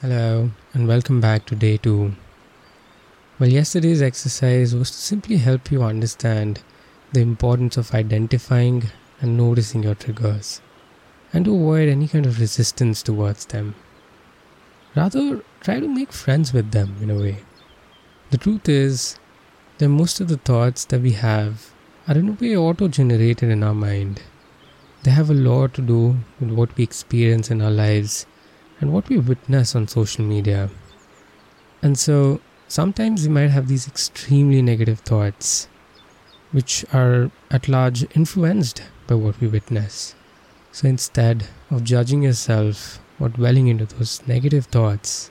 Hello, and welcome back to day two. Well, yesterday's exercise was to simply help you understand the importance of identifying and noticing your triggers and to avoid any kind of resistance towards them. Rather, try to make friends with them in a way. The truth is that most of the thoughts that we have are in a way auto generated in our mind. They have a lot to do with what we experience in our lives and what we witness on social media. And so sometimes we might have these extremely negative thoughts, which are at large influenced by what we witness. So instead of judging yourself or dwelling into those negative thoughts,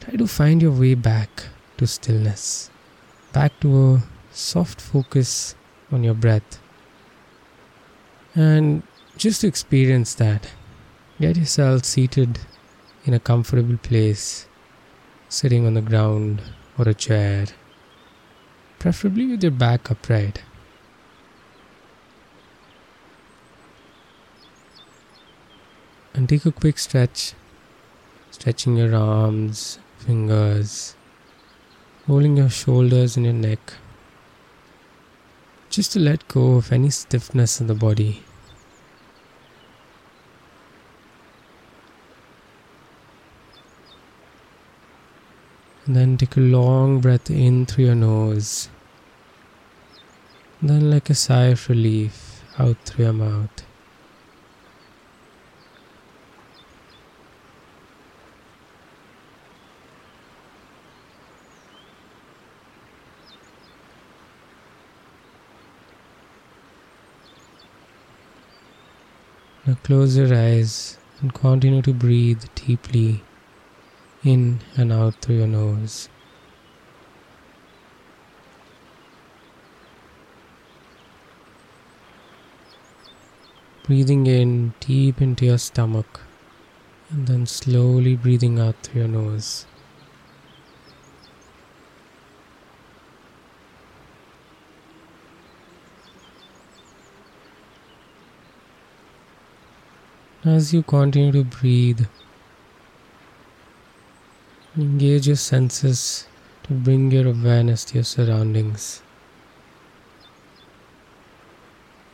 try to find your way back to stillness, back to a soft focus on your breath. And just to experience that, get yourself seated in a comfortable place, sitting on the ground or a chair, preferably with your back upright. And take a quick stretch, stretching your arms, fingers, rolling your shoulders and your neck, just to let go of any stiffness in the body. Then take a long breath in through your nose. Then, like a sigh of relief, out through your mouth. Now close your eyes and continue to breathe deeply in and out through your nose. Breathing in deep into your stomach and then slowly breathing out through your nose. As you continue to breathe, engage your senses to bring your awareness to your surroundings.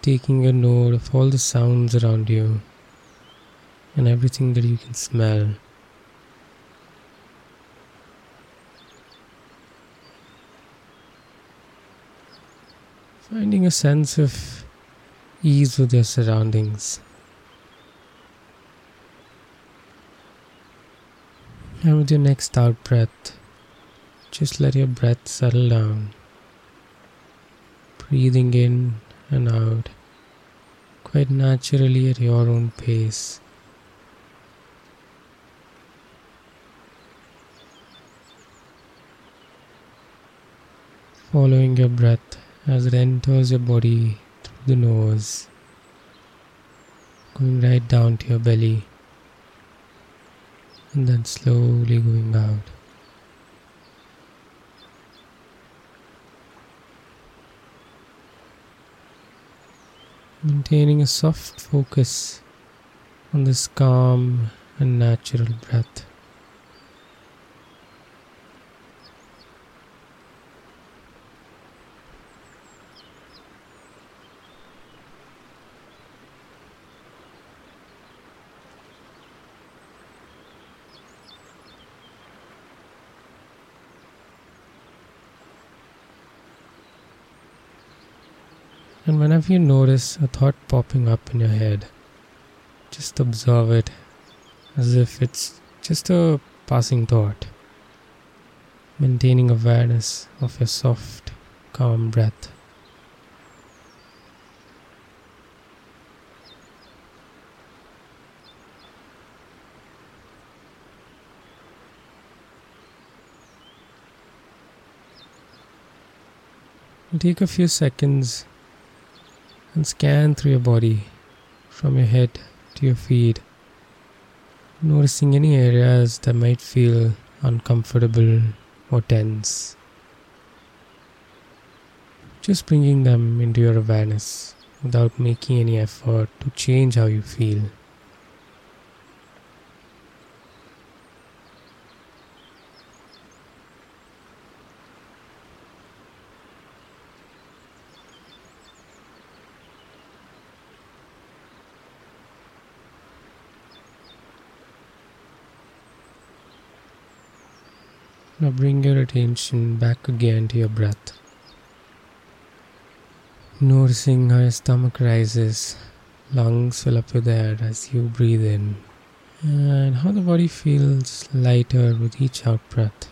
Taking a note of all the sounds around you and everything that you can smell. Finding a sense of ease with your surroundings. And with your next out breath, just let your breath settle down. Breathing in and out quite naturally at your own pace. Following your breath as it enters your body through the nose, going right down to your belly and then slowly going out. Maintaining a soft focus on this calm and natural breath. And whenever you notice a thought popping up in your head, just observe it as if it's just a passing thought, maintaining awareness of your soft, calm breath. Take a few seconds and scan through your body from your head to your feet, noticing any areas that might feel uncomfortable or tense. Just bringing them into your awareness without making any effort to change how you feel. Now bring your attention back again to your breath. Noticing how your stomach rises, lungs fill up with air as you breathe in, and how the body feels lighter with each out breath.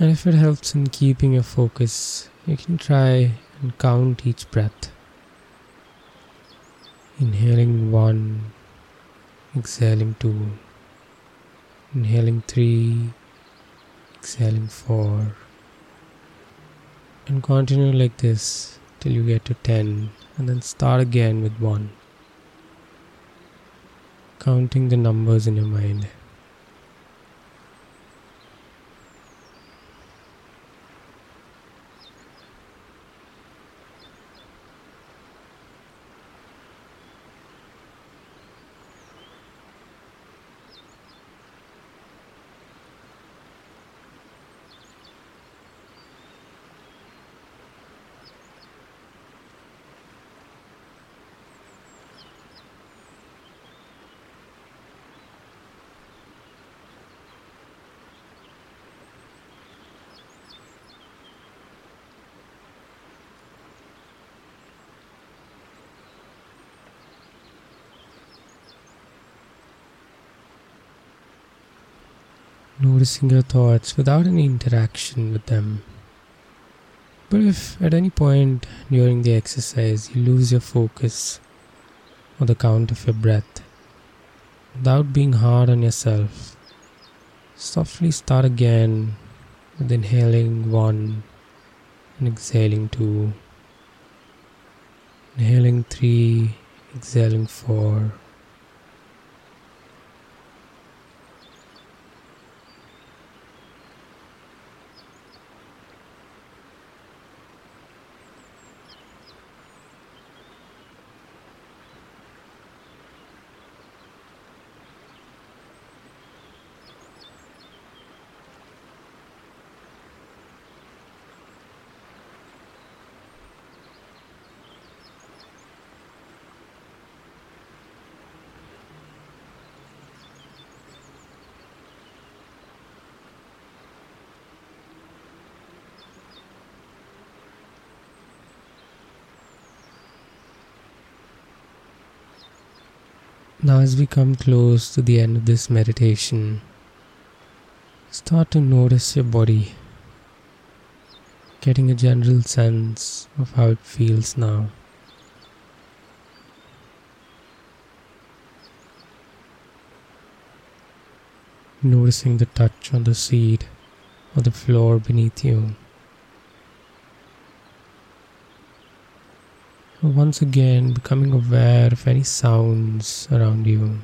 And if it helps in keeping your focus, you can try and count each breath. Inhaling one, exhaling two, inhaling three, exhaling four, and continue like this till you get to 10, and then start again with one. Counting the numbers in your mind. Noticing your thoughts without any interaction with them. But if at any point during the exercise you lose your focus or the count of your breath, without being hard on yourself, softly start again with inhaling one and exhaling two, inhaling three, exhaling four. Now, as we come close to the end of this meditation, start to notice your body, getting a general sense of how it feels now. Noticing the touch on the seat or the floor beneath you. Once again becoming aware of any sounds around you.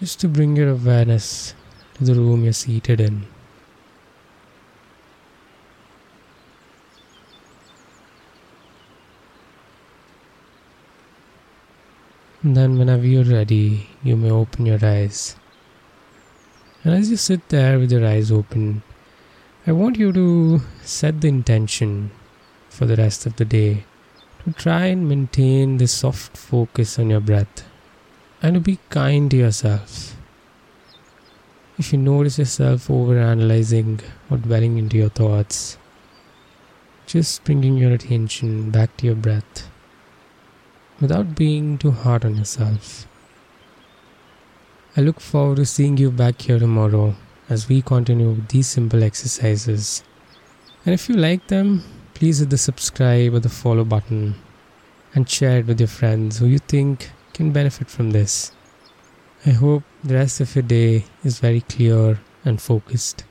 Just to bring your awareness to the room you're seated in. And then, whenever you're ready, you may open your eyes. And as you sit there with your eyes open, I want you to set the intention for the rest of the day to try and maintain this soft focus on your breath and to be kind to yourself. If you notice yourself over analyzing or dwelling into your thoughts, just bringing your attention back to your breath without being too hard on yourself. I look forward to seeing you back here tomorrow as we continue these simple exercises. And if you like them, please hit the subscribe or the follow button and share it with your friends who you think can benefit from this. I hope the rest of your day is very clear and focused.